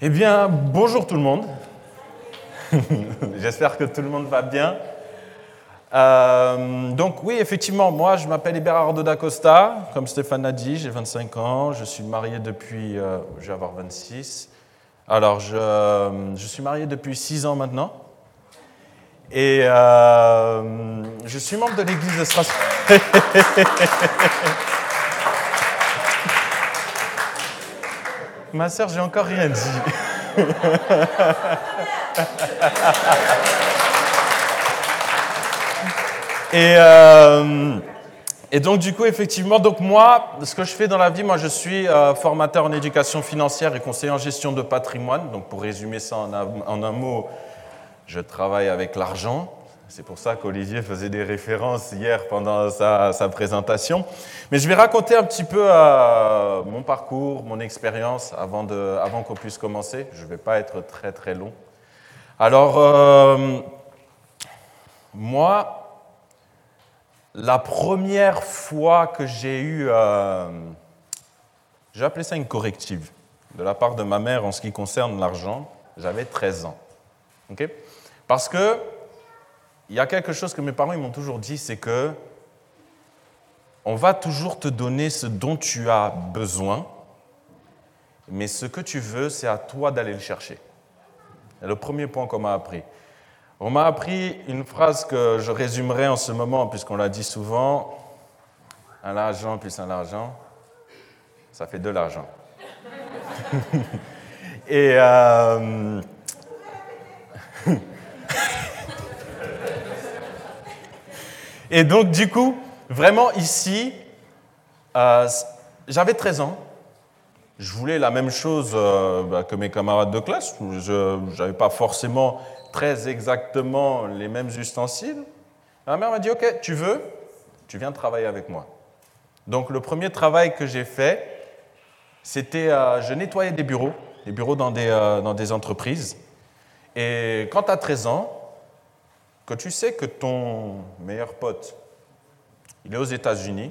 Eh bien, bonjour tout le monde. J'espère que tout le monde va bien. Euh, donc oui, effectivement, moi je m'appelle Iberardo d'Acosta, comme Stéphane a dit, j'ai 25 ans, je suis marié depuis, euh, je vais avoir 26. Alors je, je suis marié depuis 6 ans maintenant. Et euh, je suis membre de l'église de Strasbourg. Ma sœur, j'ai encore rien dit. Et, euh, et, donc, du coup, effectivement, donc moi, ce que je fais dans la vie, moi, je suis euh, formateur en éducation financière et conseiller en gestion de patrimoine. Donc, pour résumer ça en un mot, je travaille avec l'argent. C'est pour ça qu'Olivier faisait des références hier pendant sa, présentation. Mais je vais raconter un petit peu euh, mon parcours, mon expérience avant, qu'on puisse commencer. Je ne vais pas être très très long. Alors, euh, moi, la première fois que j'ai eu, euh, j'ai appelé ça une corrective de la part de ma mère en ce qui concerne l'argent, j'avais 13 ans. Parce que il y a quelque chose que mes parents m'ont toujours dit, c'est que on va toujours te donner ce dont tu as besoin, mais ce que tu veux, c'est à toi d'aller le chercher. C'est le premier point qu'on m'a appris. On m'a appris une phrase que je résumerai en ce moment, puisqu'on l'a dit souvent, un argent plus un argent, ça fait de l'argent. Et euh, Et donc, du coup, vraiment ici, euh, j'avais 13 ans. Je voulais la même chose euh, bah, que mes camarades de classe. Je n'avais pas forcément très exactement les mêmes ustensiles. Ma mère m'a dit, OK, tu veux Tu viens travailler avec moi. Donc, le premier travail que j'ai fait, c'était, euh, je nettoyais des bureaux, des bureaux dans des, dans des entreprises. Et quand tu as 13 ans, que tu sais que ton meilleur pote, il est aux États-Unis,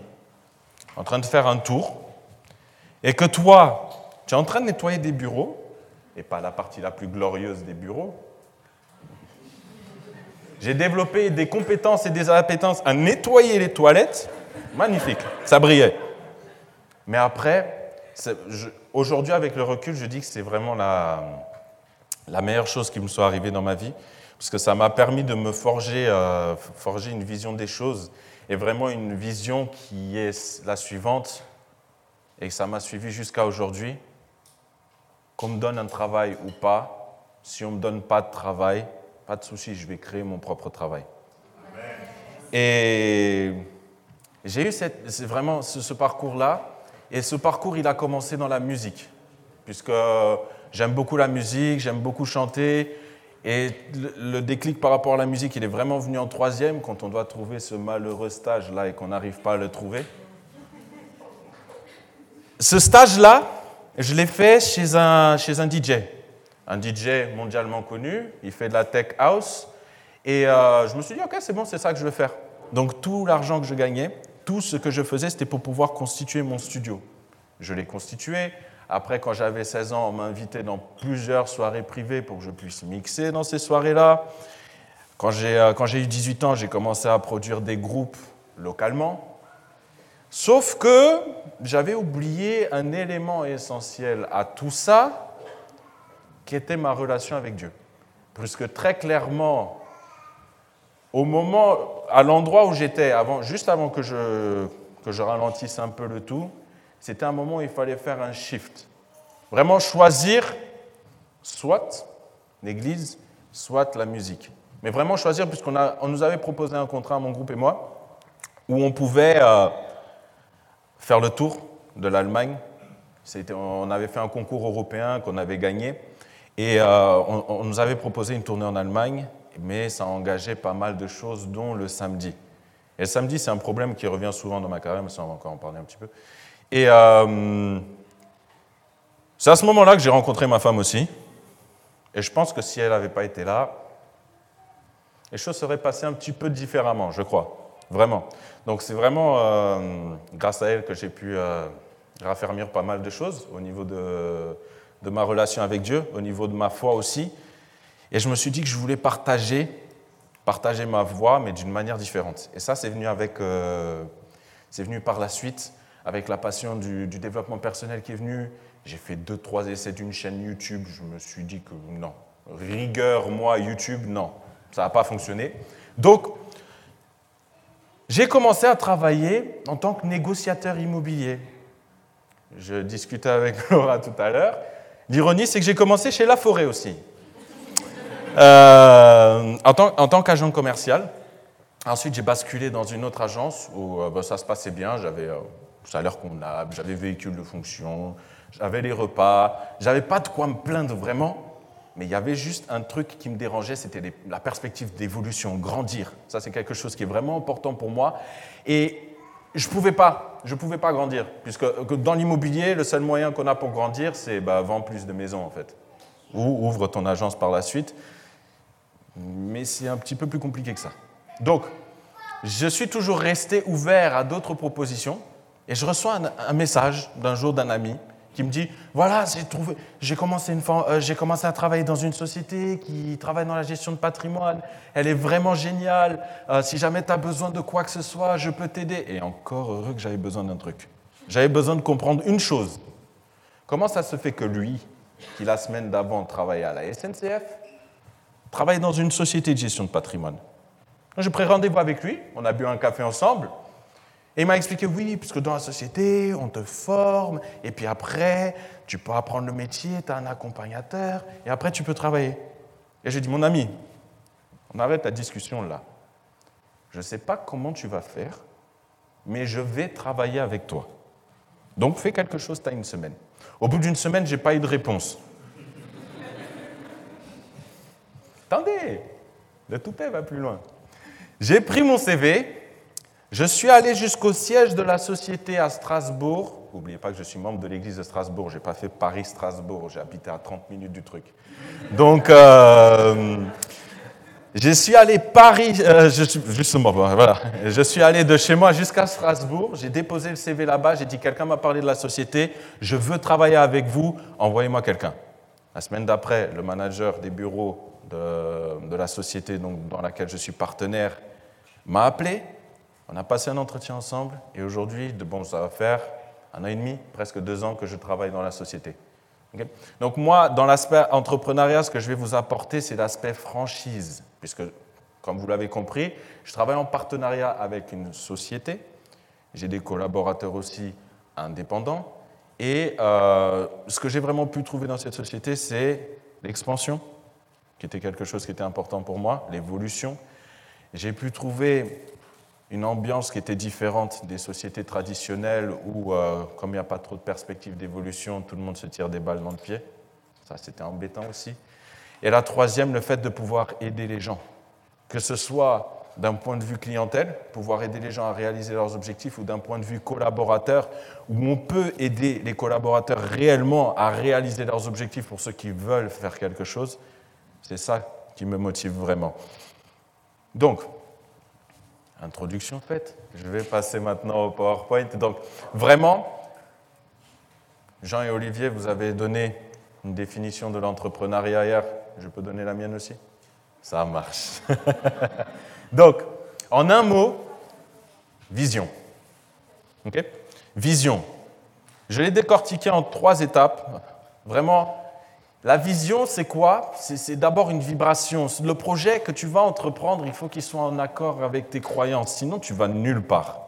en train de faire un tour, et que toi, tu es en train de nettoyer des bureaux, et pas la partie la plus glorieuse des bureaux, j'ai développé des compétences et des appétences à nettoyer les toilettes. Magnifique, ça brillait. Mais après, aujourd'hui, avec le recul, je dis que c'est vraiment la, la meilleure chose qui me soit arrivée dans ma vie parce que ça m'a permis de me forger, euh, forger une vision des choses, et vraiment une vision qui est la suivante, et ça m'a suivi jusqu'à aujourd'hui. Qu'on me donne un travail ou pas, si on ne me donne pas de travail, pas de souci, je vais créer mon propre travail. Et j'ai eu cette, vraiment ce, ce parcours-là, et ce parcours, il a commencé dans la musique, puisque j'aime beaucoup la musique, j'aime beaucoup chanter, et le déclic par rapport à la musique, il est vraiment venu en troisième, quand on doit trouver ce malheureux stage-là et qu'on n'arrive pas à le trouver. Ce stage-là, je l'ai fait chez un, chez un DJ, un DJ mondialement connu, il fait de la tech house, et euh, je me suis dit, ok, c'est bon, c'est ça que je veux faire. Donc tout l'argent que je gagnais, tout ce que je faisais, c'était pour pouvoir constituer mon studio. Je l'ai constitué, après, quand j'avais 16 ans, on m'invitait dans plusieurs soirées privées pour que je puisse mixer dans ces soirées-là. Quand j'ai, euh, eu 18 ans, j'ai commencé à produire des groupes localement. Sauf que j'avais oublié un élément essentiel à tout ça, qui était ma relation avec Dieu. Puisque très clairement, au moment, à l'endroit où j'étais, avant, juste avant que je, que je ralentisse un peu le tout, c'était un moment où il fallait faire un shift. Vraiment choisir soit l'église, soit la musique. Mais vraiment choisir, puisqu'on on nous avait proposé un contrat, mon groupe et moi, où on pouvait euh, faire le tour de l'Allemagne. On avait fait un concours européen qu'on avait gagné. Et euh, on, on, nous avait proposé une tournée en Allemagne, mais ça engageait pas mal de choses, dont le samedi. Et le samedi, c'est un problème qui revient souvent dans ma carrière, mais ça, on va encore en parler un petit peu. Et euh, c'est à ce moment-là que j'ai rencontré ma femme aussi. Et je pense que si elle n'avait pas été là, les choses seraient passées un petit peu différemment, je crois. Vraiment. Donc c'est vraiment grâce à elle que j'ai pu raffermir pas mal de choses au niveau de, de ma relation avec Dieu, au niveau de ma foi aussi. Et je me suis dit que je voulais partager, partager ma voix, mais d'une manière différente. Et ça, c'est venu, euh, c'est venu par la suite, avec la passion du, développement personnel qui est venue. J'ai fait deux, trois essais d'une chaîne YouTube. Je me suis dit que non, rigueur, moi, YouTube, non, ça n'a pas fonctionné. Donc, j'ai commencé à travailler en tant que négociateur immobilier. Je discutais avec Laura tout à l'heure. L'ironie, c'est que j'ai commencé chez La Forêt aussi. Euh, en tant, en tant qu'agent commercial. Ensuite, j'ai basculé dans une autre agence où euh, bah, ça se passait bien. J'avais euh, salaire convenable, j'avais véhicule de fonction, j'avais les repas. J'avais pas de quoi me plaindre vraiment. Mais il y avait juste un truc qui me dérangeait, c'était la perspective d'évolution, grandir. Ça, c'est quelque chose qui est vraiment important pour moi. Et je ne pouvais pas, je pouvais pas grandir, puisque dans l'immobilier, le seul moyen qu'on a pour grandir, c'est bah, vendre plus de maisons, en fait. Ou ouvre ton agence par la suite. Mais c'est un petit peu plus compliqué que ça. Donc, je suis toujours resté ouvert à d'autres propositions, et je reçois un message d'un jour d'un ami qui me dit voilà, j'ai commencé, euh, j'ai commencé à travailler dans une société qui travaille dans la gestion de patrimoine. Elle est vraiment géniale. Euh, si jamais tu as besoin de quoi que ce soit, je peux t'aider. Et encore heureux que j'avais besoin d'un truc. J'avais besoin de comprendre une chose. Comment ça se fait que lui, qui la semaine d'avant travaillait à la SNCF, travaille dans une société de gestion de patrimoine? J'ai pris rendez-vous avec lui, on a bu un café ensemble. Et il m'a expliqué, oui, puisque dans la société, on te forme, et puis après, tu peux apprendre le métier, tu as un accompagnateur, et après, tu peux travailler. Et j'ai dit, mon ami, on arrête la discussion là. Je ne sais pas comment tu vas faire, mais je vais travailler avec toi. Donc, fais quelque chose, tu as une semaine. Au bout d'une semaine, je n'ai pas eu de réponse. Attendez, le toupet va plus loin. J'ai pris mon CV, je suis allé jusqu'au siège de la société à Strasbourg. N'oubliez pas que je suis membre de l'église de Strasbourg. Je n'ai pas fait Paris-Strasbourg. J'ai habité à 30 minutes du truc. Donc, euh, je suis allé Paris, euh, justement, voilà. Je suis allé de chez moi jusqu'à Strasbourg. J'ai déposé le CV là-bas. J'ai dit quelqu'un m'a parlé de la société. Je veux travailler avec vous. Envoyez-moi quelqu'un. La semaine d'après, le manager des bureaux de, de la société donc, dans laquelle je suis partenaire m'a appelé on a passé un entretien ensemble et aujourd'hui, bon, ça va faire un an et demi, presque deux ans que je travaille dans la société. Donc moi, dans l'aspect entrepreneuriat, ce que je vais vous apporter, c'est l'aspect franchise, puisque, comme vous l'avez compris, je travaille en partenariat avec une société, j'ai des collaborateurs aussi indépendants, et euh, ce que j'ai vraiment pu trouver dans cette société, c'est l'expansion, qui était quelque chose qui était important pour moi, l'évolution. J'ai pu trouver une ambiance qui était différente des sociétés traditionnelles où, euh, comme il n'y a pas trop de perspective d'évolution, tout le monde se tire des balles dans le pied. Ça, c'était embêtant aussi. Et la troisième, le fait de pouvoir aider les gens, que ce soit d'un point de vue clientèle, pouvoir aider les gens à réaliser leurs objectifs, ou d'un point de vue collaborateur, où on peut aider les collaborateurs réellement à réaliser leurs objectifs pour ceux qui veulent faire quelque chose. C'est ça qui me motive vraiment. Donc, Introduction faite. Je vais passer maintenant au PowerPoint. Donc, vraiment, Jean et Olivier, vous avez donné une définition de l'entrepreneuriat hier. Je peux donner la mienne aussi? Ça marche. Donc, en un mot, vision. OK? Vision. Je l'ai décortiqué en trois étapes. Vraiment, la vision, c'est quoi? C'est d'abord une vibration. Le projet que tu vas entreprendre, il faut qu'il soit en accord avec tes croyances, sinon tu vas nulle part.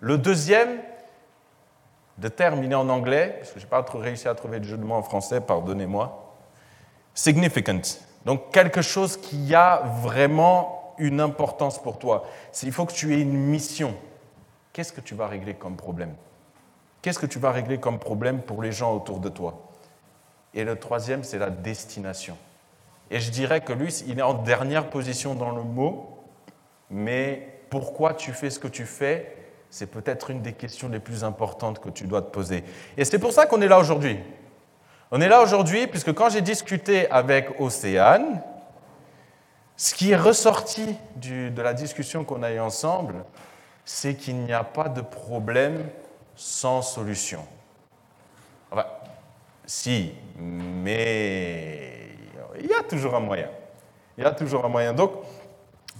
Le deuxième, de terme, il est en anglais, parce que je n'ai pas trop réussi à trouver de jeu de mots en français, pardonnez-moi. Significant. Donc quelque chose qui a vraiment une importance pour toi. Il faut que tu aies une mission. Qu'est-ce que tu vas régler comme problème? Qu'est-ce que tu vas régler comme problème pour les gens autour de toi? Et le troisième, c'est la destination. Et je dirais que lui, il est en dernière position dans le mot, mais pourquoi tu fais ce que tu fais, c'est peut-être une des questions les plus importantes que tu dois te poser. Et c'est pour ça qu'on est là aujourd'hui. On est là aujourd'hui puisque quand j'ai discuté avec Océane, ce qui est ressorti de la discussion qu'on a eue ensemble, c'est qu'il n'y a pas de problème sans solution Si, mais il y a toujours un moyen. Il y a toujours un moyen. Donc,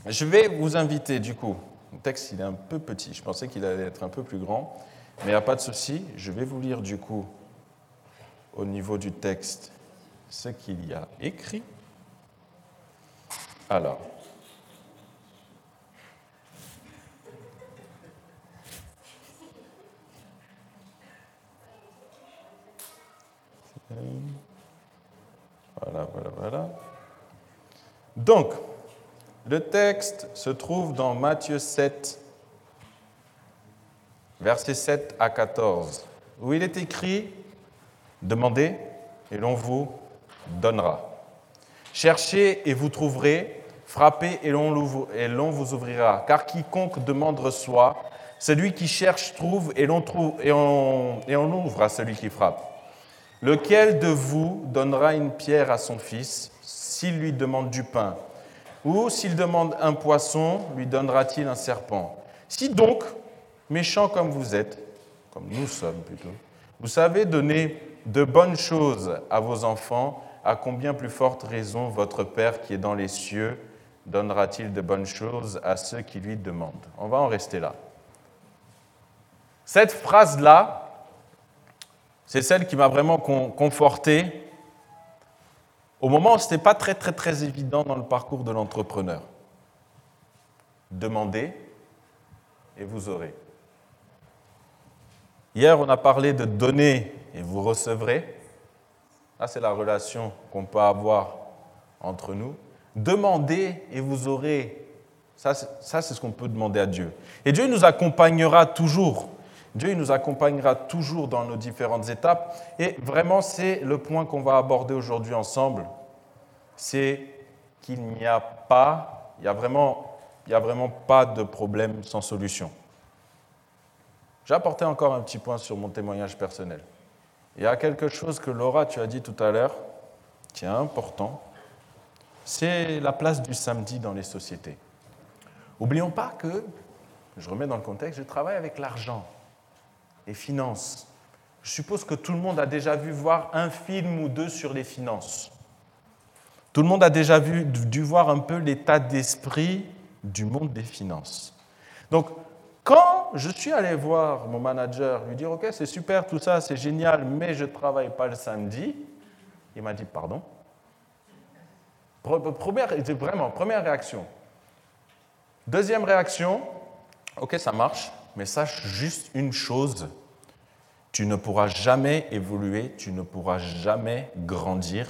je vais vous inviter, du coup, le texte, il est un peu petit. Je pensais qu'il allait être un peu plus grand, mais il n'y a pas de souci. Je vais vous lire, du coup, au niveau du texte, ce qu'il y a écrit. Alors, Voilà, voilà, voilà. Donc, le texte se trouve dans Matthieu 7, versets 7 à 14, où il est écrit Demandez et l'on vous donnera. Cherchez et vous trouverez. Frappez et l'on vous ouvrira. Car quiconque demande reçoit. Celui qui cherche trouve et l'on et on ouvre à celui qui frappe. Lequel de vous donnera une pierre à son fils s'il lui demande du pain Ou s'il demande un poisson, lui donnera-t-il un serpent Si donc, méchant comme vous êtes, comme nous sommes plutôt, vous savez donner de bonnes choses à vos enfants, à combien plus forte raison votre Père qui est dans les cieux donnera-t-il de bonnes choses à ceux qui lui demandent? On va en rester là. Cette phrase-là, c'est celle qui m'a vraiment conforté au moment où ce n'était pas très, très, très évident dans le parcours de l'entrepreneur. Demandez et vous aurez. Hier, on a parlé de donner et vous recevrez. Là, c'est la relation qu'on peut avoir entre nous. Demandez et vous aurez. Ça, c'est ce qu'on peut demander à Dieu. Et Dieu nous accompagnera toujours Dieu nous accompagnera toujours dans nos différentes étapes. Et vraiment, c'est le point qu'on va aborder aujourd'hui ensemble. C'est qu'il n'y a pas, il y a vraiment, il a vraiment pas de problème sans solution. J'ai apporté encore un petit point sur mon témoignage personnel. Il y a quelque chose que Laura, tu as dit tout à l'heure, qui est important. C'est la place du samedi dans les sociétés. N'oublions pas que, je remets dans le contexte, je travaille avec l'argent les finances. Je suppose que tout le monde a déjà vu voir un film ou deux sur les finances. Tout le monde a déjà vu, dû voir un peu l'état d'esprit du monde des finances. Donc, quand je suis allé voir mon manager, lui dire Ok, c'est super tout ça, c'est génial, mais je ne travaille pas le samedi, il m'a dit Pardon Première, vraiment, première réaction. Deuxième réaction Ok, ça marche, mais sache juste une chose, tu ne pourras jamais évoluer, tu ne pourras jamais grandir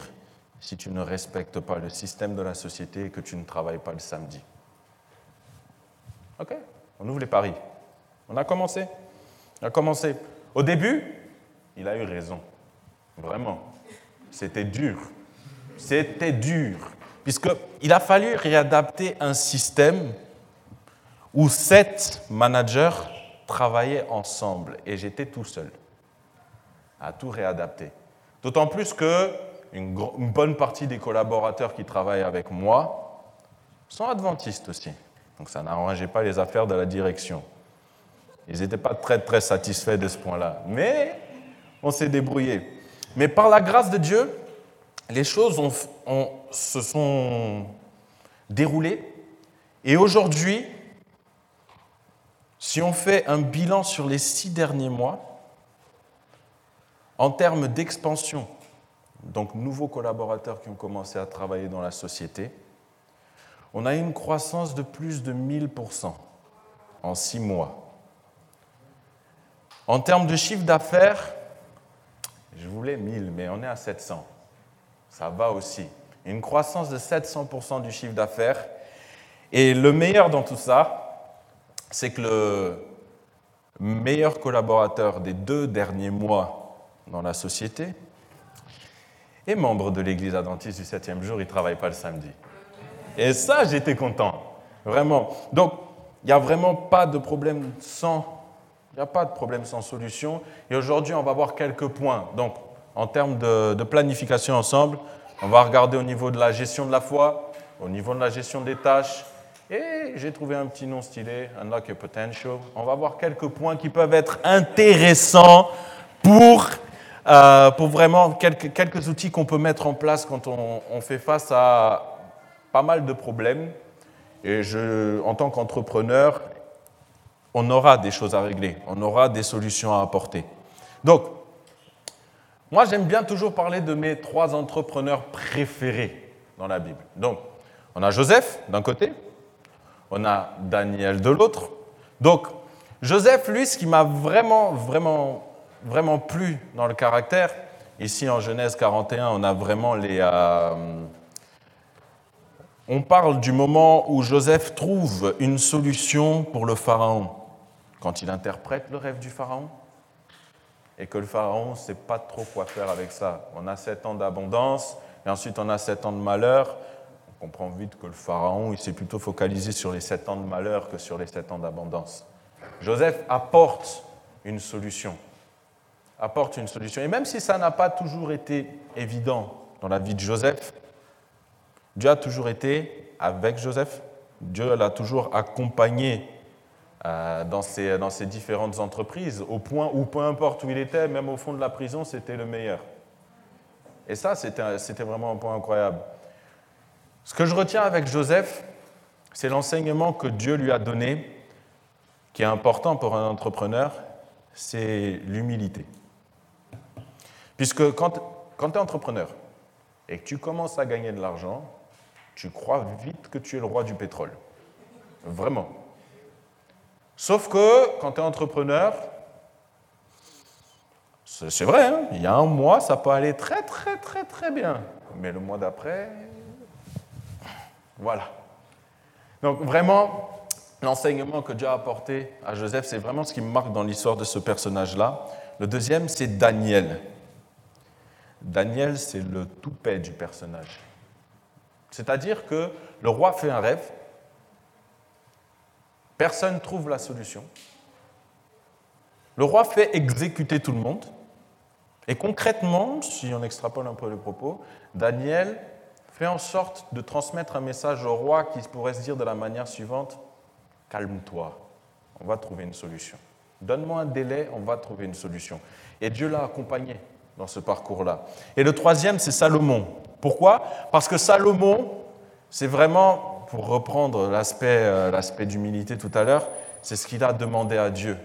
si tu ne respectes pas le système de la société et que tu ne travailles pas le samedi. OK? On ouvre les paris. On a commencé. On a commencé. Au début, il a eu raison. Vraiment. C'était dur. C'était dur. Puisqu'il a fallu réadapter un système où sept managers travaillaient ensemble et j'étais tout seul à tout réadapter. D'autant plus que une, bonne partie des collaborateurs qui travaillent avec moi sont adventistes aussi. Donc ça n'arrangeait pas les affaires de la direction. Ils n'étaient pas très très satisfaits de ce point-là. Mais on s'est débrouillé. Mais par la grâce de Dieu, les choses se sont déroulées. Et aujourd'hui, si on fait un bilan sur les six derniers mois, en termes d'expansion, donc nouveaux collaborateurs qui ont commencé à travailler dans la société, on a une croissance de plus de 1000% en six mois. En termes de chiffre d'affaires, je voulais 1000, mais on est à 700. Ça va aussi. Une croissance de 700% du chiffre d'affaires. Et le meilleur dans tout ça, c'est que le meilleur collaborateur des deux derniers mois dans la société est membre de l'Église adventiste du septième jour, il ne travaille pas le samedi. Et ça, j'étais content, vraiment. Donc, il n'y a vraiment pas de problème sans, solution. Et aujourd'hui, on va voir quelques points. Donc, en termes de planification ensemble, on va regarder au niveau de la gestion de la foi, au niveau de la gestion des tâches, et j'ai trouvé un petit nom stylé, Unlock Your Potential. On va voir quelques points qui peuvent être intéressants pour euh, pour vraiment quelques, quelques outils qu'on peut mettre en place quand on, fait face à pas mal de problèmes. Et en tant qu'entrepreneur, on aura des choses à régler, on aura des solutions à apporter. Donc, moi j'aime bien toujours parler de mes trois entrepreneurs préférés dans la Bible. Donc, on a Joseph d'un côté, on a Daniel de l'autre. Donc, Joseph, lui, ce qui m'a vraiment, vraiment, vraiment plu dans le caractère, ici en Genèse 41, on a vraiment les... Euh, on parle du moment où Joseph trouve une solution pour le Pharaon, quand il interprète le rêve du Pharaon, et que le Pharaon ne sait pas trop quoi faire avec ça. On a sept ans d'abondance, et ensuite on a sept ans de malheur. On comprend vite que le Pharaon, il s'est plutôt focalisé sur les sept ans de malheur que sur les sept ans d'abondance. Joseph apporte une solution. Apporte une solution. Et même si ça n'a pas toujours été évident dans la vie de Joseph, Dieu a toujours été avec Joseph. Dieu l'a toujours accompagné euh, dans, ses, dans ses différentes entreprises, au point où, peu importe où il était, même au fond de la prison, c'était le meilleur. Et ça, c'était vraiment un point incroyable. Ce que je retiens avec Joseph, c'est l'enseignement que Dieu lui a donné, qui est important pour un entrepreneur, c'est l'humilité. Puisque quand, tu es entrepreneur et que tu commences à gagner de l'argent, tu crois vite que tu es le roi du pétrole. Vraiment. Sauf que quand tu es entrepreneur, c'est vrai, hein, il y a un mois, ça peut aller très très très très bien. Mais le mois d'après, voilà. Donc vraiment, l'enseignement que Dieu a apporté à Joseph, c'est vraiment ce qui me marque dans l'histoire de ce personnage-là. Le deuxième, c'est Daniel. Daniel, c'est le toupet du personnage. C'est-à-dire que le roi fait un rêve, personne ne trouve la solution. Le roi fait exécuter tout le monde. Et concrètement, si on extrapole un peu le propos, Daniel fait en sorte de transmettre un message au roi qui pourrait se dire de la manière suivante, calme-toi, on va trouver une solution. Donne-moi un délai, on va trouver une solution. Et Dieu l'a accompagné dans ce parcours-là. Et le troisième, c'est Salomon. Pourquoi? Parce que Salomon, c'est vraiment, pour reprendre euh, l'aspect d'humilité tout à l'heure, c'est ce qu'il a demandé à Dieu.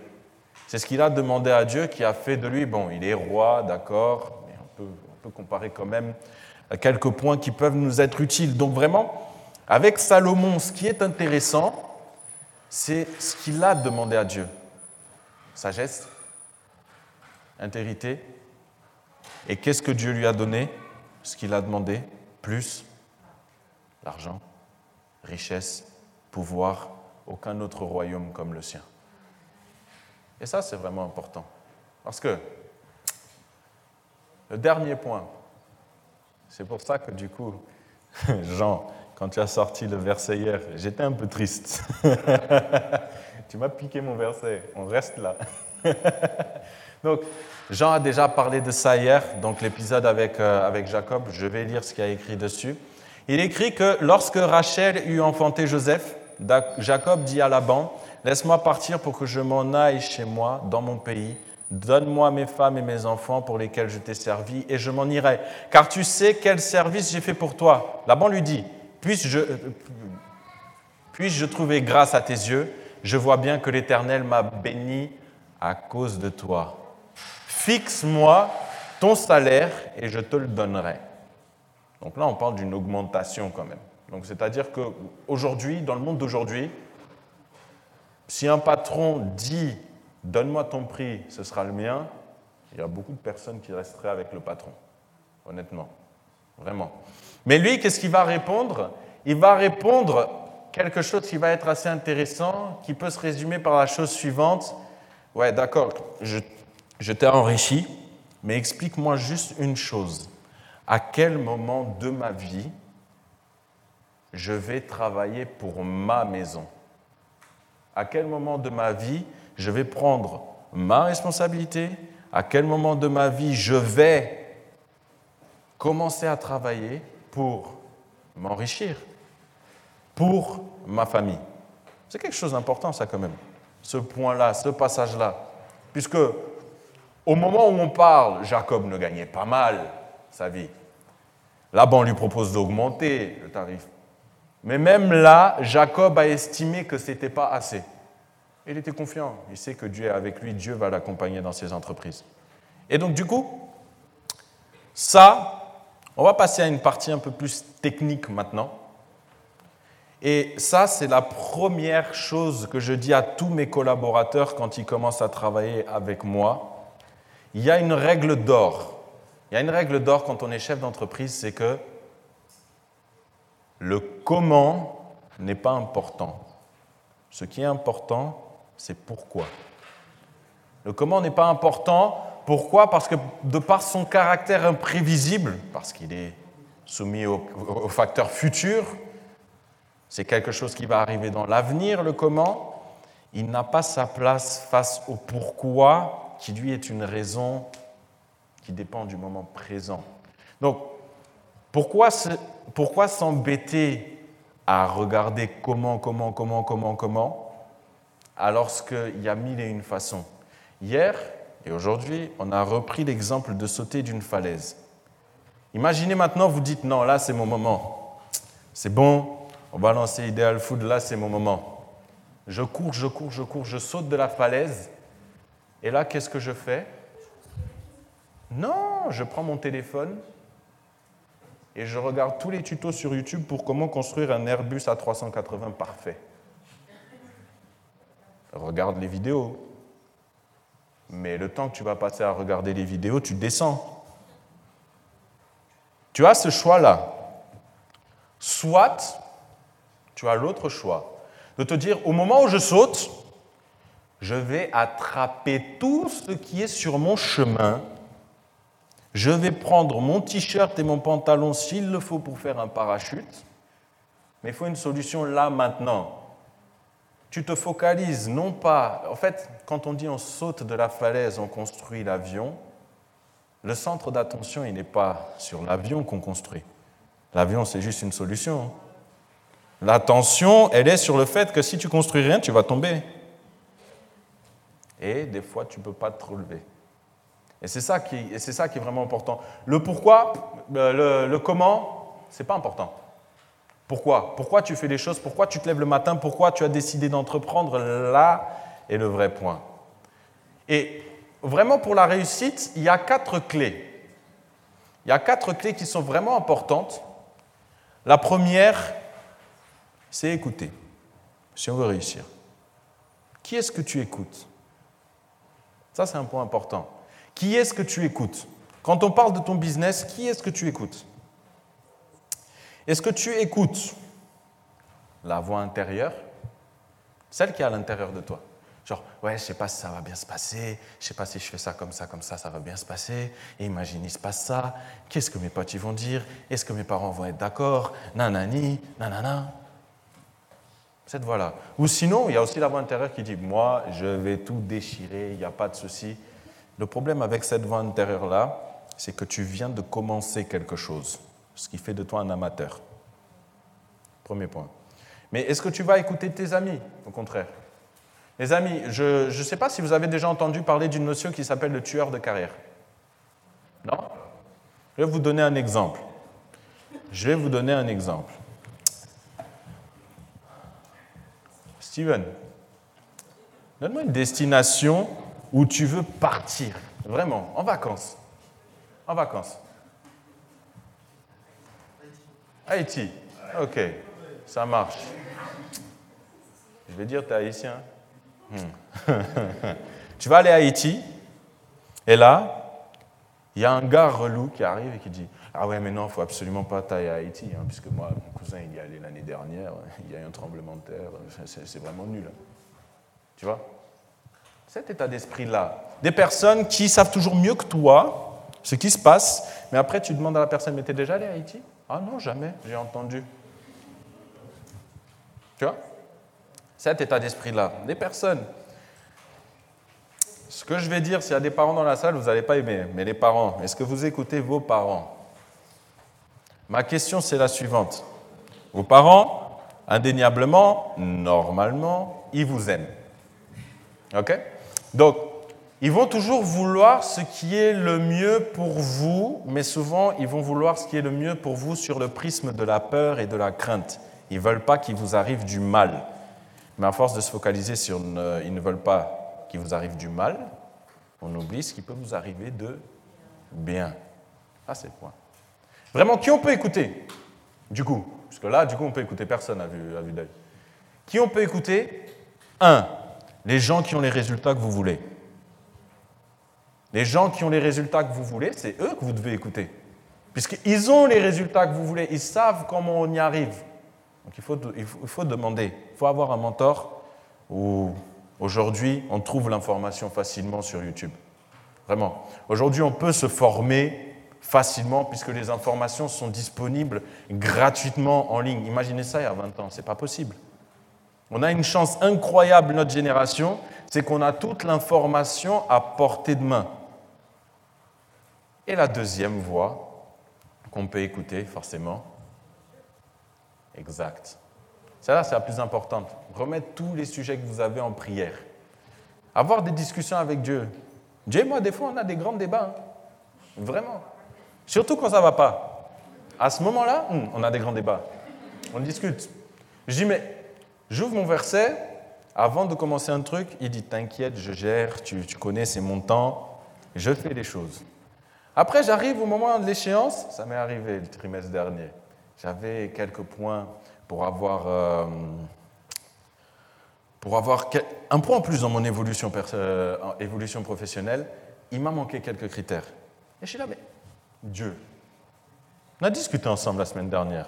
C'est ce qu'il a demandé à Dieu qui a fait de lui, bon, il est roi, d'accord, mais on peut, on peut comparer quand même quelques points qui peuvent nous être utiles. Donc vraiment, avec Salomon, ce qui est intéressant, c'est ce qu'il a demandé à Dieu. Sagesse, intégrité. Et qu'est-ce que Dieu lui a donné? Ce qu'il a demandé, plus l'argent, richesse, pouvoir, aucun autre royaume comme le sien. Et ça, c'est vraiment important. Parce que le dernier point, c'est pour ça que du coup, Jean, quand tu as sorti le verset hier, j'étais un peu triste. tu m'as piqué mon verset, on reste là. Donc, Jean a déjà parlé de ça hier, donc l'épisode avec, euh, avec Jacob, je vais lire ce qu'il a écrit dessus. Il écrit que lorsque Rachel eut enfanté Joseph, Jacob dit à Laban, Laisse-moi partir pour que je m'en aille chez moi, dans mon pays. Donne-moi mes femmes et mes enfants pour lesquels je t'ai servi, et je m'en irai. Car tu sais quel service j'ai fait pour toi. Laban lui dit, Puisse-je euh, trouver grâce à tes yeux Je vois bien que l'Éternel m'a béni à cause de toi fixe-moi ton salaire et je te le donnerai. Donc là, on parle d'une augmentation quand même. Donc c'est-à-dire qu'aujourd'hui, dans le monde d'aujourd'hui, si un patron dit donne-moi ton prix, ce sera le mien, il y a beaucoup de personnes qui resteraient avec le patron, honnêtement, vraiment. Mais lui, qu'est-ce qu'il va répondre? Il va répondre quelque chose qui va être assez intéressant, qui peut se résumer par la chose suivante. Ouais, d'accord, je je t'ai enrichi, mais explique-moi juste une chose. À quel moment de ma vie je vais travailler pour ma maison? À quel moment de ma vie je vais prendre ma responsabilité À quel moment de ma vie je vais commencer à travailler pour m'enrichir, pour ma famille C'est quelque chose d'important, ça, quand même, ce point-là, ce passage-là. Puisque Au moment où on parle, Jacob ne gagnait pas mal sa vie. Laban lui propose d'augmenter le tarif. Mais même là, Jacob a estimé que ce n'était pas assez. Il était confiant. Il sait que Dieu est avec lui, Dieu va l'accompagner dans ses entreprises. Et donc, du coup, ça, on va passer à une partie un peu plus technique maintenant. Et ça, c'est la première chose que je dis à tous mes collaborateurs quand ils commencent à travailler avec moi. Il y a une règle d'or. Il y a une règle d'or quand on est chef d'entreprise, c'est que le comment n'est pas important. Ce qui est important, c'est pourquoi. Le comment n'est pas important. Pourquoi? Parce que de par son caractère imprévisible, parce qu'il est soumis aux, facteurs futurs, c'est quelque chose qui va arriver dans l'avenir, le comment, il n'a pas sa place face au pourquoi, qui lui est une raison qui dépend du moment présent. Donc, pourquoi, pourquoi s'embêter à regarder comment, comment, comment, comment, comment, alors qu'il y a mille et une façons Hier et aujourd'hui, on a repris l'exemple de sauter d'une falaise. Imaginez maintenant, vous dites non, là c'est mon moment. C'est bon, on va lancer Ideal Food, là c'est mon moment. Je cours, je cours, je cours, je saute de la falaise. Et là, qu'est-ce que je fais? Non, je prends mon téléphone et je regarde tous les tutos sur YouTube pour comment construire un Airbus A380 parfait. Regarde les vidéos. Mais le temps que tu vas passer à regarder les vidéos, tu descends. Tu as ce choix-là. Soit tu as l'autre choix de te dire, au moment où je saute, je vais attraper tout ce qui est sur mon chemin. Je vais prendre mon t-shirt et mon pantalon s'il le faut pour faire un parachute. Mais il faut une solution là maintenant. Tu te focalises non pas... En fait, quand on dit on saute de la falaise, on construit l'avion, le centre d'attention, il n'est pas sur l'avion qu'on construit. L'avion, c'est juste une solution. L'attention, elle est sur le fait que si tu construis rien, tu vas tomber. Et des fois, tu ne peux pas te relever. Et c'est ça, qui, ça qui est vraiment important. Le pourquoi, euh, le, le comment, ce n'est pas important. Pourquoi? Pourquoi tu fais les choses? Pourquoi tu te lèves le matin? Pourquoi tu as décidé d'entreprendre? Là est le vrai point. Et vraiment, pour la réussite, il y a quatre clés. Il y a quatre clés qui sont vraiment importantes. La première, c'est écouter, si on veut réussir. Qui est-ce que tu écoutes? Ça, c'est un point important. Qui est-ce que tu écoutes? Quand on parle de ton business, qui est-ce que tu écoutes? Est-ce que tu écoutes la voix intérieure, celle qui est à l'intérieur de toi? Genre, ouais, je sais pas si ça va bien se passer, je sais pas si je fais ça comme ça, comme ça, ça va bien se passer. Et imagine, il se passe ça. Qu'est-ce que mes potes vont dire? Est-ce que mes parents vont être d'accord? Nanani, nanana cette voix-là. Ou sinon, il y a aussi la voix intérieure qui dit Moi, je vais tout déchirer, il n'y a pas de souci. Le problème avec cette voix intérieure-là, c'est que tu viens de commencer quelque chose, ce qui fait de toi un amateur. Premier point. Mais est-ce que tu vas écouter tes amis Au contraire? Les amis, je ne sais pas si vous avez déjà entendu parler d'une notion qui s'appelle le tueur de carrière. Non? Je vais vous donner un exemple. Je vais vous donner un exemple. Steven, donne-moi une destination où tu veux partir, vraiment, en vacances. En vacances. Haïti. Ok, ça marche. Je vais dire, tu es haïtien. Hmm. tu vas aller à Haïti, et là, il y a un gars relou qui arrive et qui dit Ah ouais, mais non, il faut absolument pas tailler à Haïti, hein, puisque moi, mon cousin, il y est allé l'année dernière, il y a eu un tremblement de terre, c'est vraiment nul. Hein. Tu vois? Cet état d'esprit-là. Des personnes qui savent toujours mieux que toi ce qui se passe, mais après, tu demandes à la personne Mais t'es déjà allé à Haïti? Ah non, jamais, j'ai entendu. Tu vois? Cet état d'esprit-là. Des personnes ce que je vais dire, s'il y a des parents dans la salle, vous n'allez pas aimer, mais les parents, est-ce que vous écoutez vos parents? Ma question, c'est la suivante. Vos parents, indéniablement, normalement, ils vous aiment. OK? Donc, Ils vont toujours vouloir ce qui est le mieux pour vous, mais souvent ils vont vouloir ce qui est le mieux pour vous sur le prisme de la peur et de la crainte. Ils ne veulent pas qu'il vous arrive du mal. Mais à force de se focaliser sur ils ne veulent pas qu'il vous arrive du mal, on oublie ce qui peut vous arriver de bien. Ça, c'est le point. Vraiment, qui on peut écouter? Du coup, parce que là, du coup, on peut écouter personne à vue, à vue d'œil. Qui on peut écouter? Un, les gens qui ont les résultats que vous voulez. Les gens qui ont les résultats que vous voulez, c'est eux que vous devez écouter. Puisqu'ils ont les résultats que vous voulez, ils savent comment on y arrive. Donc il faut, demander, il faut avoir un mentor où aujourd'hui on trouve l'information facilement sur YouTube. Vraiment. Aujourd'hui on peut se former facilement puisque les informations sont disponibles gratuitement en ligne. Imaginez ça il y a 20 ans, c'est pas possible. On a une chance incroyable, notre génération, c'est qu'on a toute l'information à portée de main. Et la deuxième voix qu'on peut écouter, forcément, exact. Celle-là, c'est la plus importante. Remettre tous les sujets que vous avez en prière. Avoir des discussions avec Dieu. Dieu et moi, des fois, on a des grands débats. Hein. Vraiment. Surtout quand ça ne va pas. À ce moment-là, hmm, on a des grands débats. On discute. Je dis, mais j'ouvre mon verset. Avant de commencer un truc, il dit, t'inquiète, je gère, tu, tu connais, c'est mon temps. Je fais les choses. Après, j'arrive au moment de l'échéance, ça m'est arrivé le trimestre dernier. J'avais quelques points pour avoir, euh, pour avoir un point en plus dans mon évolution, euh, évolution professionnelle. Il m'a manqué quelques critères. Et je suis là, mais Dieu, on a discuté ensemble la semaine dernière.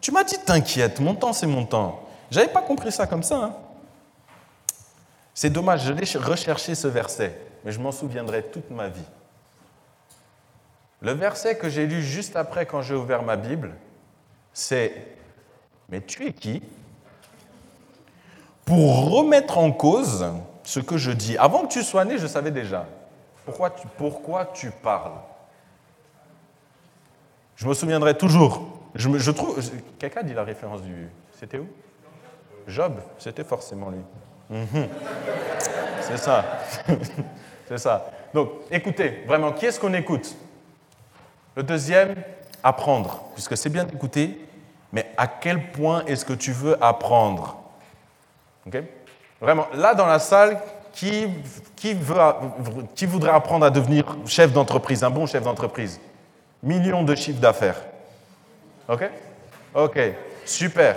Tu m'as dit, t'inquiète, mon temps, c'est mon temps. J'avais pas compris ça comme ça. Hein. C'est dommage, je l'ai recherché ce verset, mais je m'en souviendrai toute ma vie. Le verset que j'ai lu juste après quand j'ai ouvert ma Bible, c'est Mais tu es qui Pour remettre en cause ce que je dis? Avant que tu sois né, je savais déjà. Pourquoi tu, parles? Je me souviendrai toujours. Je, je trouve. Quelqu'un dit la référence du. C'était où? Job, c'était forcément lui. Mhm. C'est ça. C'est ça. Donc, écoutez, vraiment, qui est-ce qu'on écoute? Le deuxième, apprendre, puisque c'est bien d'écouter, mais à quel point est-ce que tu veux apprendre? Vraiment, là dans la salle, qui, qui voudrait apprendre à devenir chef d'entreprise, un bon chef d'entreprise. Millions de chiffres d'affaires. OK? OK, super.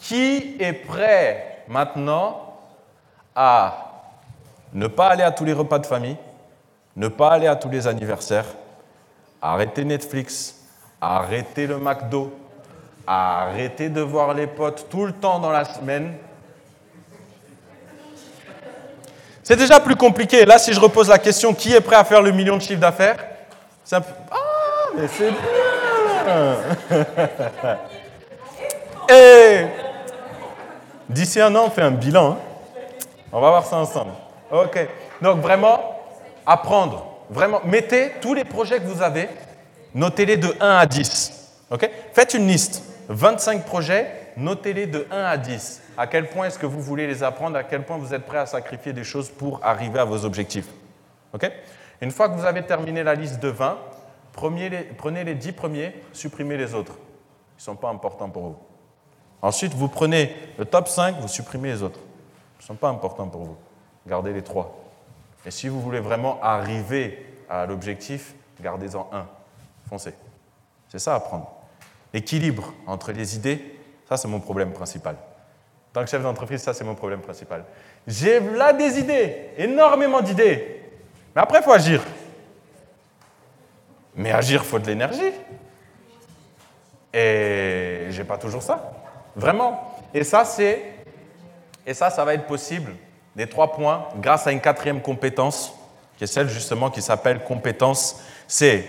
Qui est prêt maintenant à ne pas aller à tous les repas de famille? Ne pas aller à tous les anniversaires, arrêter Netflix, arrêter le McDo, arrêter de voir les potes tout le temps dans la semaine. C'est déjà plus compliqué. Là, si je repose la question, qui est prêt à faire le million de chiffre d'affaires? Ah, mais c'est bien Et d'ici un an, on fait un bilan. Hein. On va voir ça ensemble. OK. Donc vraiment, apprendre. Vraiment, mettez tous les projets que vous avez, notez-les de 1 à 10. ok? Faites une liste. 25 projets, notez-les de 1 à 10. À quel point est-ce que vous voulez les apprendre? À quel point vous êtes prêt à sacrifier des choses pour arriver à vos objectifs? Ok? Une fois que vous avez terminé la liste de 20, prenez les, prenez les 10 premiers, supprimez les autres. Ils ne sont pas importants pour vous. Ensuite, vous prenez le top 5, vous supprimez les autres. Ils ne sont pas importants pour vous. Gardez les 3. Et si vous voulez vraiment arriver à l'objectif, gardez-en un. Foncez. C'est ça à prendre. L'équilibre entre les idées, ça c'est mon problème principal. En tant que chef d'entreprise, ça c'est mon problème principal. J'ai là des idées, énormément d'idées. Mais après, il faut agir. Mais agir, il faut de l'énergie. Et j'ai pas toujours ça. Vraiment. Et ça, c'est. Et ça, ça va être possible les trois points grâce à une quatrième compétence, qui est celle justement qui s'appelle compétence. C'est,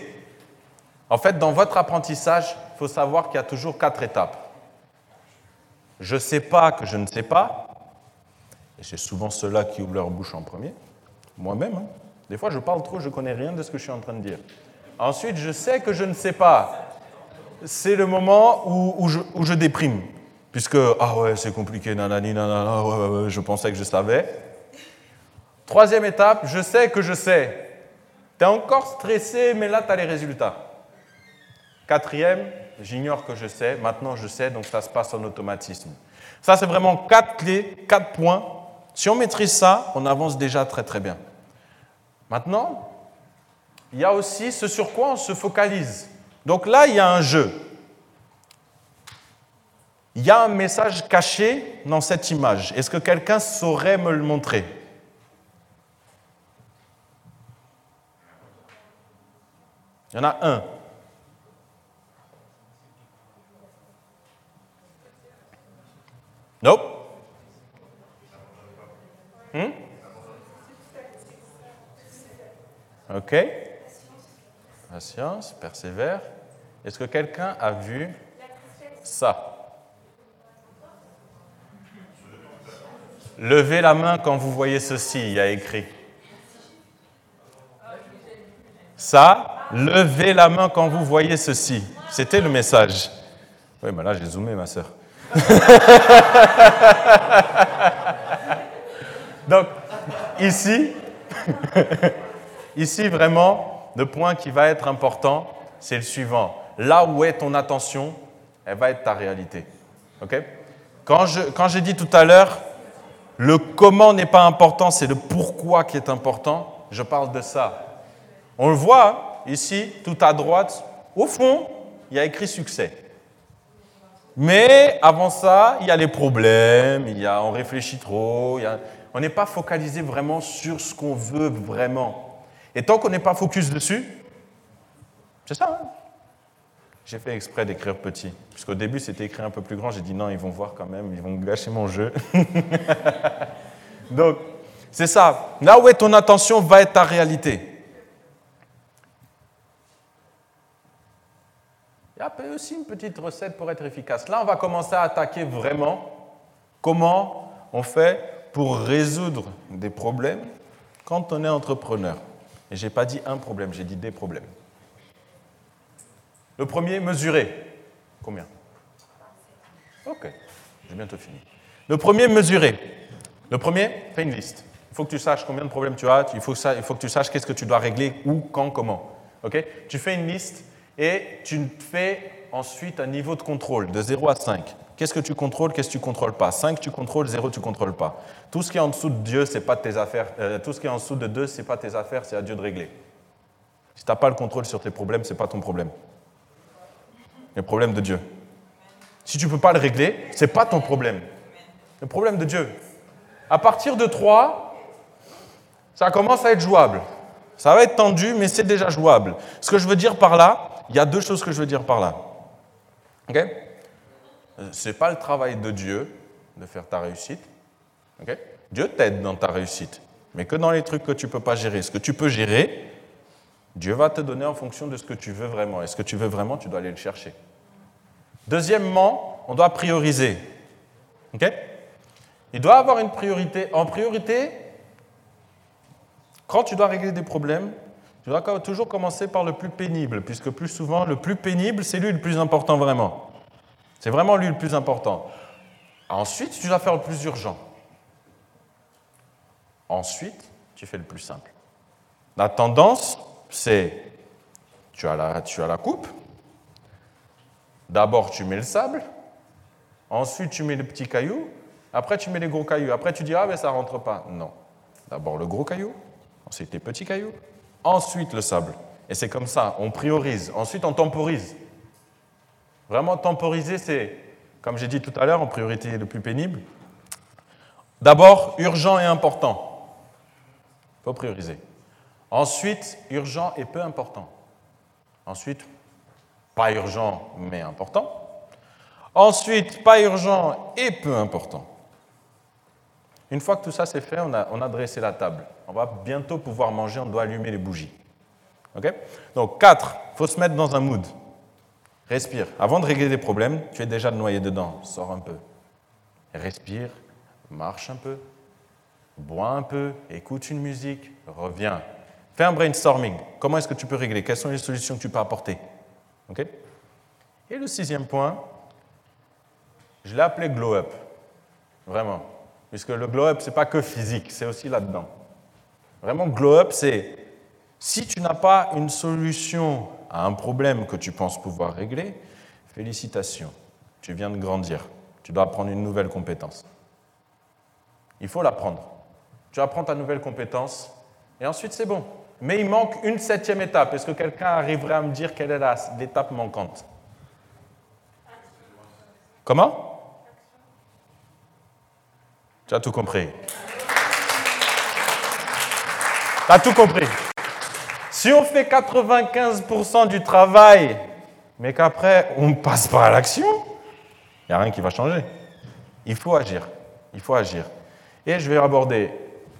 en fait, dans votre apprentissage, il faut savoir qu'il y a toujours quatre étapes. Je ne sais pas que je ne sais pas, et c'est souvent ceux-là qui ouvrent leur bouche en premier, moi-même. Hein. Des fois, je parle trop, je ne connais rien de ce que je suis en train de dire. Ensuite, je sais que je ne sais pas. C'est le moment où je déprime puisque, ah ouais, c'est compliqué, nanani, nanana, ouais, ouais, je pensais que je savais. Troisième étape, je sais que je sais. Tu es encore stressé, mais là, tu as les résultats. Quatrième, j'ignore que je sais, maintenant je sais, donc ça se passe en automatisme. Ça, c'est vraiment quatre clés, quatre points. Si on maîtrise ça, on avance déjà très très bien. Maintenant, il y a aussi ce sur quoi on se focalise. Donc là, il y a un jeu. Il y a un message caché dans cette image. Est-ce que quelqu'un saurait me le montrer? Il y en a un. Nope. Hmm? Ok. Patience, persévère. Est-ce que quelqu'un a vu ça? Levez la main quand vous voyez ceci, il y a écrit. Ça, levez la main quand vous voyez ceci. C'était le message. Oui, mais là, j'ai zoomé, ma soeur. Donc, ici, ici, vraiment, le point qui va être important, c'est le suivant. Là où est ton attention, elle va être ta réalité. OK? Quand j'ai quand dit tout à l'heure, le comment n'est pas important, c'est le pourquoi qui est important. Je parle de ça. On le voit ici, tout à droite. Au fond, il y a écrit succès. Mais avant ça, il y a les problèmes, il y a, on réfléchit trop, on n'est pas focalisé vraiment sur ce qu'on veut vraiment. Et tant qu'on n'est pas focus dessus, c'est ça. Hein. J'ai fait exprès d'écrire petit, puisqu'au début c'était écrit un peu plus grand, j'ai dit non, ils vont voir quand même, ils vont gâcher mon jeu. Donc, c'est ça. Là où est ton attention va être ta réalité. Il y a aussi une petite recette pour être efficace. Là, on va commencer à attaquer vraiment comment on fait pour résoudre des problèmes quand on est entrepreneur. Et je n'ai pas dit un problème, j'ai dit des problèmes. Le premier, mesurer. Combien Ok, j'ai bientôt fini. Le premier, mesurer. Le premier, fais une liste. Il faut que tu saches combien de problèmes tu as, il faut il faut que tu saches qu'est-ce que tu dois régler, où, quand, comment. Ok Tu fais une liste et tu fais ensuite un niveau de contrôle de 0 à 5. Qu'est-ce que tu contrôles, qu'est-ce que tu contrôles pas? 5, tu contrôles, 0, tu contrôles pas. Tout ce qui est en dessous de Dieu, c'est pas tes affaires. Euh, tout ce qui est en dessous de 2, ce n'est pas tes affaires, c'est à Dieu de régler. Si tu n'as pas le contrôle sur tes problèmes, ce n'est pas ton problème. C'est le problème de Dieu. Si tu ne peux pas le régler, ce n'est pas ton problème. Le problème de Dieu. À partir de 3, ça commence à être jouable. Ça va être tendu, mais c'est déjà jouable. Ce que je veux dire par là, il y a deux choses que je veux dire par là. Ok? Ce n'est pas le travail de Dieu de faire ta réussite. Ok? Dieu t'aide dans ta réussite, mais que dans les trucs que tu ne peux pas gérer. Ce que tu peux gérer, Dieu va te donner en fonction de ce que tu veux vraiment. Et ce que tu veux vraiment, tu dois aller le chercher. Deuxièmement, on doit prioriser. Il doit avoir une priorité. En priorité, quand tu dois régler des problèmes, tu dois toujours commencer par le plus pénible, puisque plus souvent, le plus pénible, c'est lui le plus important vraiment. C'est vraiment lui le plus important. Ensuite, tu dois faire le plus urgent. Ensuite, tu fais le plus simple. La tendance, c'est tu as tu as la coupe. D'abord, tu mets le sable. Ensuite, tu mets les petits cailloux. Après, tu mets les gros cailloux. Après, tu dis Ah, mais ça rentre pas. Non. D'abord le gros caillou. Ensuite, les petits cailloux ensuite le sable. Et c'est comme ça, on priorise. Ensuite, on temporise. Vraiment, temporiser, c'est, comme j'ai dit tout à l'heure, en priorité le plus pénible. D'abord, urgent et important. Il faut prioriser. Ensuite, urgent et peu important. Ensuite, pas urgent mais important. Ensuite, pas urgent et peu important. Une fois que tout ça c'est fait, on a, dressé la table on va bientôt pouvoir manger, on doit allumer les bougies. Ok? Donc 4, il faut se mettre dans un mood. Respire. Avant de régler des problèmes, tu es déjà noyé dedans. Sors un peu. Respire, marche un peu, bois un peu, écoute une musique, reviens. Fais un brainstorming. Comment est-ce que tu peux régler? Quelles sont les solutions que tu peux apporter? Ok? Et le sixième point, je l'ai appelé glow up. Vraiment. Puisque le glow up, ce n'est pas que physique, c'est aussi là-dedans. Vraiment, glow up, c'est si tu n'as pas une solution à un problème que tu penses pouvoir régler, félicitations, tu viens de grandir. Tu dois apprendre une nouvelle compétence. Il faut l'apprendre. Tu apprends ta nouvelle compétence et ensuite c'est bon. Mais il manque une septième étape. Est-ce que quelqu'un arriverait à me dire quelle est l'étape manquante? Comment? Tu as tout compris. Tu as tout compris. Si on fait 95% du travail, mais qu'après on passe pas à l'action, il n'y a rien qui va changer. Il faut agir. Il faut agir. Et je vais aborder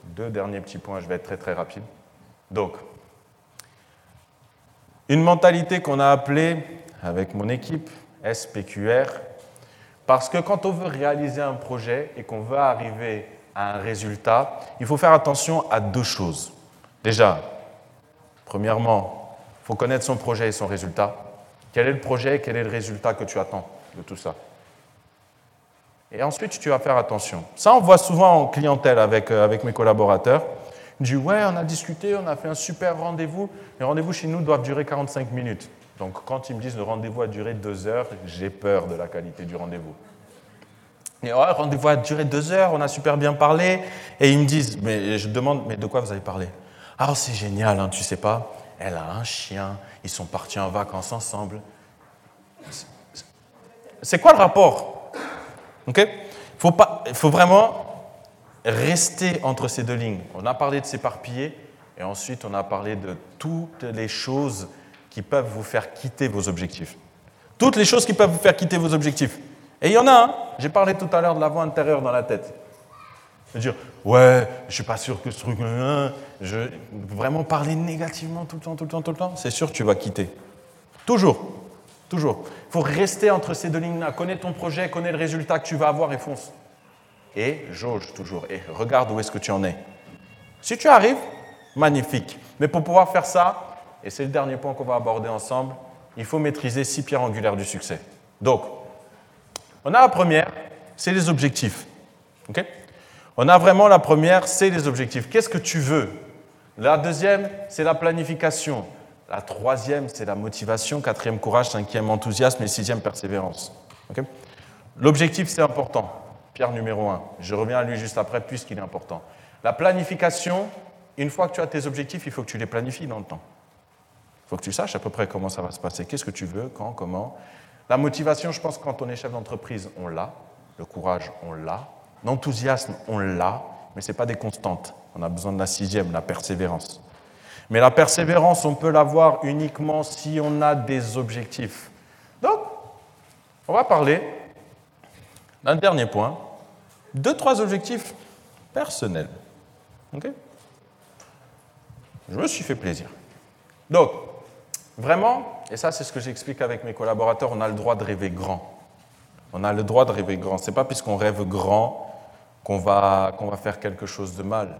deux derniers petits points, je vais être très très rapide. Donc, une mentalité qu'on a appelée avec mon équipe SPQR, parce que quand on veut réaliser un projet et qu'on veut arriver à un résultat, il faut faire attention à deux choses. Déjà, premièrement, il faut connaître son projet et son résultat. Quel est le projet, quel est le résultat que tu attends de tout ça? Et ensuite, tu vas faire attention. Ça, on voit souvent en clientèle avec, euh, avec mes collaborateurs. Ils disent Ouais, on a discuté, on a fait un super rendez-vous. Les rendez-vous chez nous doivent durer 45 minutes. Donc, quand ils me disent le rendez-vous a duré deux heures, j'ai peur de la qualité du rendez-vous. Et ouais, rendez-vous a duré deux heures, on a super bien parlé. Et ils me disent Mais je demande Mais de quoi vous avez parlé? Ah, c'est génial, hein, tu sais pas Elle a un chien, ils sont partis en vacances ensemble. C'est quoi le rapport? Ok? Il faut, faut vraiment rester entre ces deux lignes. On a parlé de s'éparpiller et ensuite on a parlé de toutes les choses qui peuvent vous faire quitter vos objectifs. Toutes les choses qui peuvent vous faire quitter vos objectifs. Et il y en a un, j'ai parlé tout à l'heure de la voix intérieure dans la tête. De dire, ouais, je suis pas sûr que ce truc, hein, je, vraiment parler négativement tout le temps, tout le temps, tout le temps, c'est sûr que tu vas quitter. Toujours, toujours. Il faut rester entre ces deux lignes-là. Connais ton projet, connais le résultat que tu vas avoir et fonce et jauge toujours et regarde où est-ce que tu en es. Si tu arrives, magnifique. Mais pour pouvoir faire ça, et c'est le dernier point qu'on va aborder ensemble, il faut maîtriser six pierres angulaires du succès. Donc, on a la première, c'est les objectifs. on a vraiment la première, c'est les objectifs. Qu'est-ce que tu veux? La deuxième, c'est la planification. La troisième, c'est la motivation. Quatrième, courage. Cinquième, enthousiasme. Et sixième, persévérance. L'objectif, c'est important. Pierre numéro un. Je reviens à lui juste après, puisqu'il est important. La planification, une fois que tu as tes objectifs, il faut que tu les planifies dans le temps. Il faut que tu saches à peu près comment ça va se passer, qu'est-ce que tu veux, quand, comment. La motivation, je pense quand on est chef d'entreprise, on l'a. Le courage, on l'a. L'enthousiasme, on l'a. Mais ce n'est pas des constantes. On a besoin de la sixième, la persévérance. Mais la persévérance, on peut l'avoir uniquement si on a des objectifs. Donc, on va parler d'un dernier point, deux, trois objectifs personnels. Ok? Je me suis fait plaisir. Donc, vraiment, et ça c'est ce que j'explique avec mes collaborateurs, on a le droit de rêver grand. On a le droit de rêver grand. Ce n'est pas puisqu'on rêve grand qu'on va, va faire quelque chose de mal.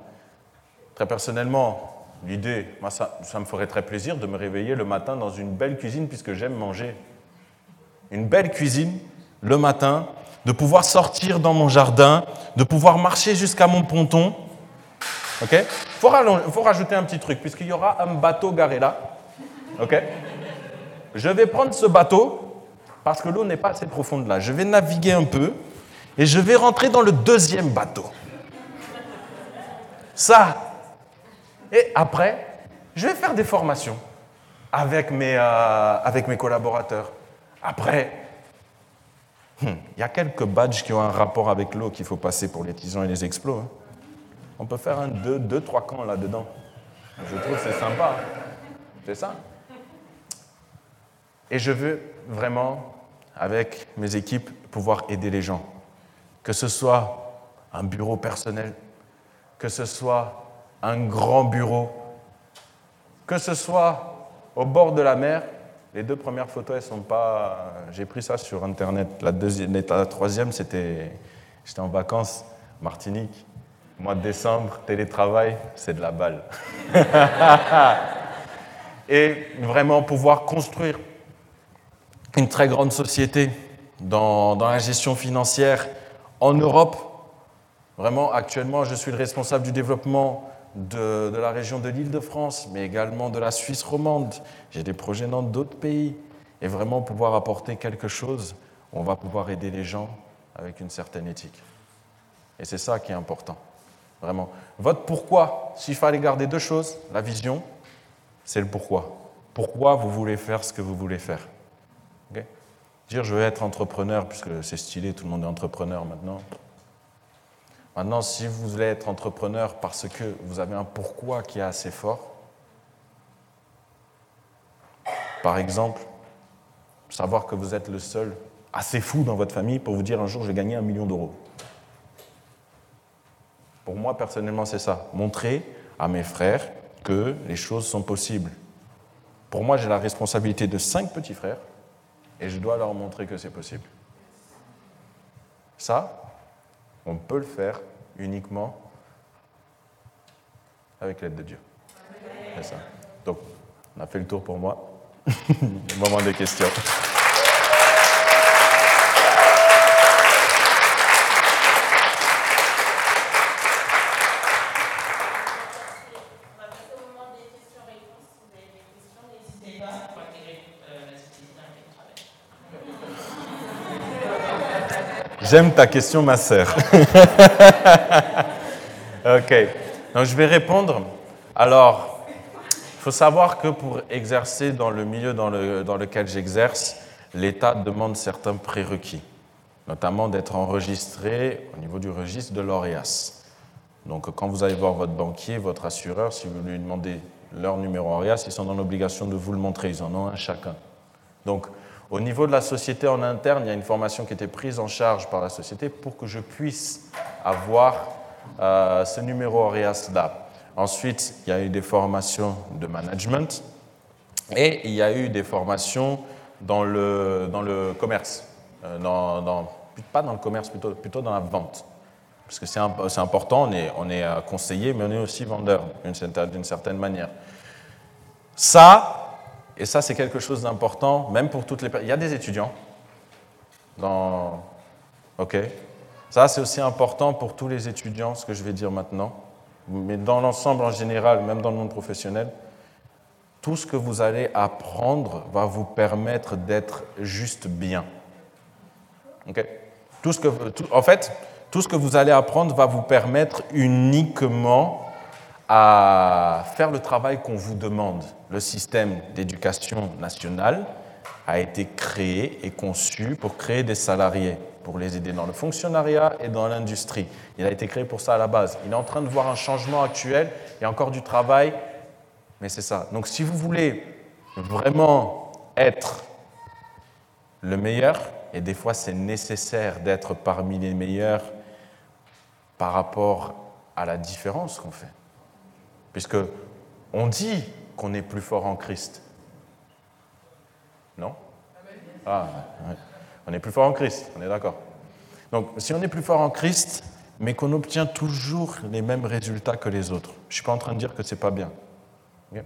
Très personnellement, l'idée, moi ça, ça me ferait très plaisir de me réveiller le matin dans une belle cuisine puisque j'aime manger. Une belle cuisine le matin de pouvoir sortir dans mon jardin, de pouvoir marcher jusqu'à mon ponton. Il faut, rajouter un petit truc, puisqu'il y aura un bateau garé là. Je vais prendre ce bateau, parce que l'eau n'est pas assez profonde là. Je vais naviguer un peu, et je vais rentrer dans le deuxième bateau. Ça. Et après, je vais faire des formations avec mes, euh, avec mes collaborateurs. Après, Hmm. Il y a quelques badges qui ont un rapport avec l'eau qu'il faut passer pour les tisons et les explos. Hein. On peut faire un deux, deux trois camps là-dedans. Je trouve que c'est sympa. Hein. C'est ça. Et je veux vraiment, avec mes équipes, pouvoir aider les gens. Que ce soit un bureau personnel, que ce soit un grand bureau, que ce soit au bord de la mer, les deux premières photos, elles sont pas. J'ai pris ça sur Internet. La, deuxième, la troisième, c'était. J'étais en vacances, Martinique. Mois de décembre, télétravail, c'est de la balle. Et vraiment pouvoir construire une très grande société dans, dans la gestion financière en Europe. Vraiment, actuellement, je suis le responsable du développement de, de la région de l'Île-de-France, mais également de la Suisse romande. J'ai des projets dans d'autres pays. Et vraiment pouvoir apporter quelque chose, on va pouvoir aider les gens avec une certaine éthique. Et c'est ça qui est important. Vraiment. Votre pourquoi, s'il fallait garder deux choses, la vision, c'est le pourquoi. Pourquoi vous voulez faire ce que vous voulez faire. Dire je veux être entrepreneur, puisque c'est stylé, tout le monde est entrepreneur maintenant. Maintenant, si vous voulez être entrepreneur parce que vous avez un pourquoi qui est assez fort, par exemple, savoir que vous êtes le seul assez fou dans votre famille pour vous dire un jour je vais gagner un million d'euros. Pour moi, personnellement, c'est ça. Montrer à mes frères que les choses sont possibles. Pour moi, j'ai la responsabilité de cinq petits frères et je dois leur montrer que c'est possible. Ça, on peut le faire uniquement avec l'aide de Dieu. C'est ça. Donc, on a fait le tour pour moi. Moment de questions. J'aime ta question, ma sœur. ok. Donc, je vais répondre. Alors, il faut savoir que pour exercer dans le milieu dans, le, dans lequel j'exerce, l'État demande certains prérequis, notamment d'être enregistré au niveau du registre de l'ORIAS. Donc, quand vous allez voir votre banquier, votre assureur, si vous lui demandez leur numéro ORIAS, ils sont dans l'obligation de vous le montrer. Ils en ont un chacun. Donc, au niveau de la société en interne, il y a une formation qui été prise en charge par la société pour que je puisse avoir euh, ce numéro ORIAS-là. Ensuite, il y a eu des formations de management et il y a eu des formations dans le, dans le commerce. Euh, pas dans le commerce, plutôt, plutôt dans la vente. Parce que c'est important, on est, on est euh, conseiller, mais on est aussi vendeur d'une certaine manière. Ça, et ça, c'est quelque chose d'important, même pour toutes les personnes. Il y a des étudiants dans. OK. Ça, c'est aussi important pour tous les étudiants, ce que je vais dire maintenant. Mais dans l'ensemble en général, même dans le monde professionnel, tout ce que vous allez apprendre va vous permettre d'être juste bien. OK? En fait, tout ce que vous allez apprendre va vous permettre uniquement à faire le travail qu'on vous demande. Le système d'éducation nationale a été créé et conçu pour créer des salariés, pour les aider dans le fonctionnariat et dans l'industrie. Il a été créé pour ça à la base. Il est en train de voir un changement actuel, il y a encore du travail, mais c'est ça. Donc si vous voulez vraiment être le meilleur, et des fois c'est nécessaire d'être parmi les meilleurs par rapport à la différence qu'on fait. Puisque on dit qu'on est plus fort en Christ. Non? Ah, on est plus fort en Christ, on est d'accord. Donc, si on est plus fort en Christ, mais qu'on obtient toujours les mêmes résultats que les autres, je ne suis pas en train de dire que ce n'est pas bien. Mais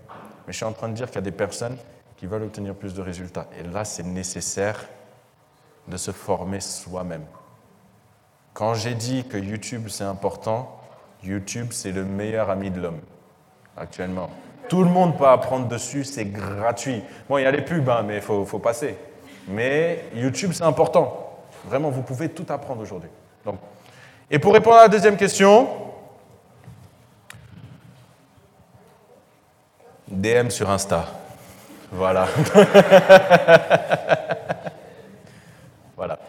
je suis en train de dire qu'il y a des personnes qui veulent obtenir plus de résultats. Et là, c'est nécessaire de se former soi-même. Quand j'ai dit que YouTube, c'est important, YouTube, c'est le meilleur ami de l'homme actuellement. Tout le monde peut apprendre dessus, c'est gratuit. Bon, il y a les pubs, hein, mais il faut, faut, passer. Mais YouTube, c'est important. Vraiment, vous pouvez tout apprendre aujourd'hui. Et pour répondre à la deuxième question, DM sur Insta. Voilà. voilà.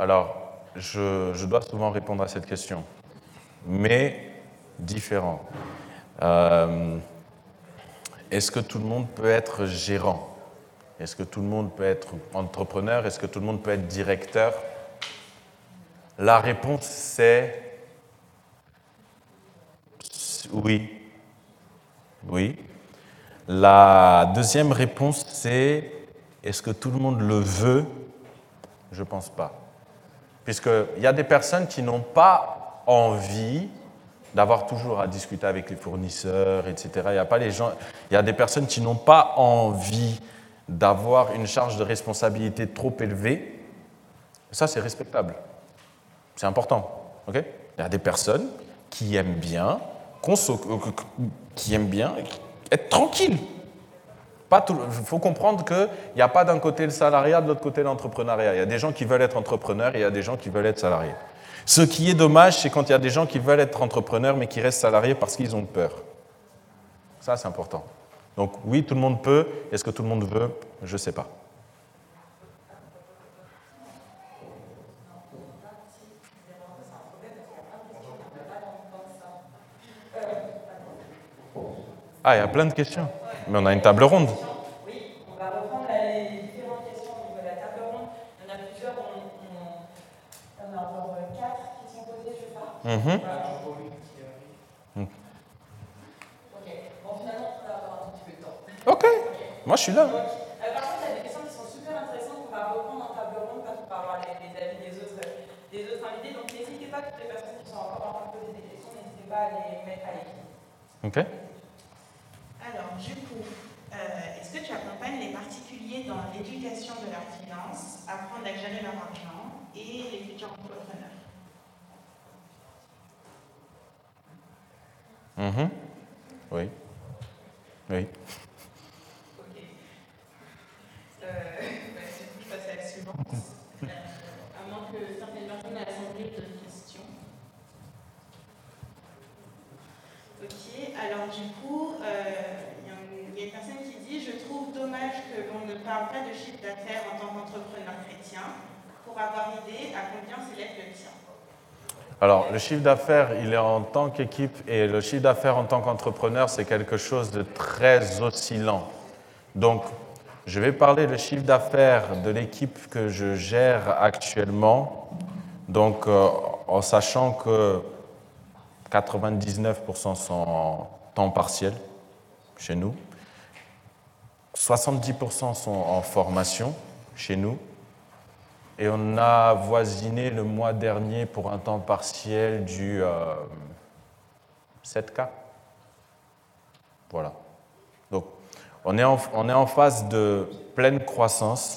Alors, je, dois souvent répondre à cette question, mais différent. Euh, est-ce que tout le monde peut être gérant? Est-ce que tout le monde peut être entrepreneur? Est-ce que tout le monde peut être directeur? La réponse c'est oui. Oui. La deuxième réponse c'est est-ce que tout le monde le veut? Je ne pense pas. Puisqu'il y a des personnes qui n'ont pas envie d'avoir toujours à discuter avec les fournisseurs, etc. Il y a, pas les gens, il y a des personnes qui n'ont pas envie d'avoir une charge de responsabilité trop élevée. Ça, c'est respectable. C'est important. il y a des personnes qui aiment bien, qui aiment bien être tranquille. Il faut comprendre qu'il n'y a pas d'un côté le salariat, de l'autre côté l'entrepreneuriat. Il y a des gens qui veulent être entrepreneurs et il y a des gens qui veulent être salariés. Ce qui est dommage, c'est quand il y a des gens qui veulent être entrepreneurs mais qui restent salariés parce qu'ils ont peur. Ça, c'est important. Donc oui, tout le monde peut. Est-ce que tout le monde veut? Je ne sais pas. Ah, il y a plein de questions. Mais on a une table ronde. Oui, on va reprendre les différentes questions au niveau de la table ronde. Il y en a plusieurs, on, on, a encore quatre qui sont posées, je crois. Mm -hmm. Ok, bon, finalement, on va avoir un petit peu de temps. Ok, moi je suis là. Donc, euh, par contre, il y a des questions qui sont super intéressantes qu'on va reprendre en table ronde parce qu'on va avoir les, les, avis des autres, des autres invités. Donc, n'hésitez pas, toutes les personnes qui sont encore en train de poser des questions, n'hésitez pas à les mettre à l'équipe. Ok. Alors, du coup, euh, est-ce que tu accompagnes les particuliers dans l'éducation de leurs finances, apprendre à gérer leur argent et les futurs entrepreneurs? Mm Oui. Oui. Ok. Euh, bah, du coup, je passe à la suivante. Euh, à moins que certaines personnes à l'Assemblée aient d'autres questions. Ok, alors du coup, il euh, y, y, a une personne qui dit Je trouve dommage que l'on ne parle pas de chiffre d'affaires en tant qu'entrepreneur chrétien pour avoir idée à combien s'élève le tien. Alors, le chiffre d'affaires, il est en tant qu'équipe et le chiffre d'affaires en tant qu'entrepreneur, c'est quelque chose de très oscillant. Donc, je vais parler du chiffre d'affaires de l'équipe que je gère actuellement, donc euh, en sachant que 99% sont en temps partiel chez nous, 70% sont en formation chez nous, et on a voisiné le mois dernier pour un temps partiel du 7K. Voilà. Donc, on est, en, on phase de pleine croissance,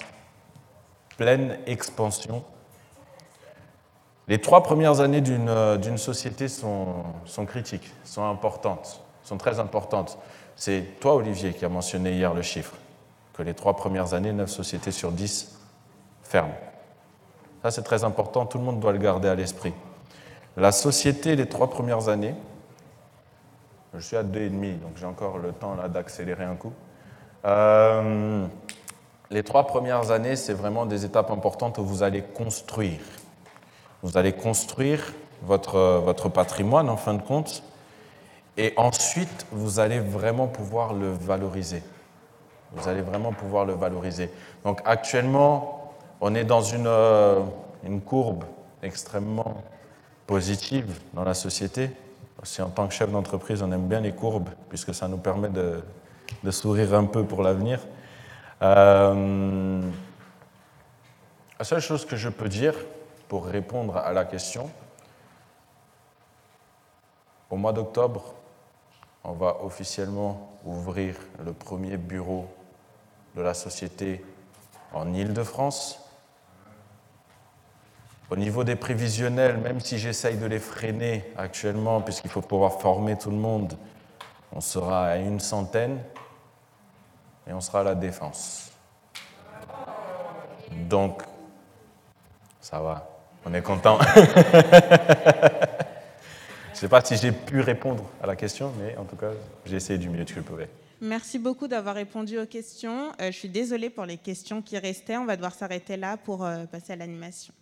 pleine expansion. Les trois premières années d'une société sont, sont, critiques, sont importantes, sont très importantes. C'est toi, Olivier, qui a mentionné hier le chiffre, que les trois premières années, 9 sociétés sur 10 ferment. Ça, c'est très important, tout le monde doit le garder à l'esprit. La société, les trois premières années, je suis à deux et demi, donc j'ai encore le temps là d'accélérer un coup. Euh, les trois premières années, c'est vraiment des étapes importantes où vous allez construire. Vous allez construire votre, votre patrimoine en fin de compte, et ensuite, vous allez vraiment pouvoir le valoriser. Vous allez vraiment pouvoir le valoriser. Donc actuellement, on est dans une, euh, une courbe extrêmement positive dans la société. Aussi, en tant que chef d'entreprise, on aime bien les courbes, puisque ça nous permet de, de sourire un peu pour l'avenir. Euh, la seule chose que je peux dire pour répondre à la question, au mois d'octobre, on va officiellement ouvrir le premier bureau de la société en Île-de-France. Au niveau des prévisionnels, même si j'essaye de les freiner actuellement, puisqu'il faut pouvoir former tout le monde, on sera à une centaine et on sera à la défense. Donc, ça va, on est content. Je ne sais pas si j'ai pu répondre à la question, mais en tout cas, j'ai essayé du mieux que je pouvais. Merci beaucoup d'avoir répondu aux questions. Euh, je suis désolée pour les questions qui restaient. On va devoir s'arrêter là pour euh, passer à l'animation.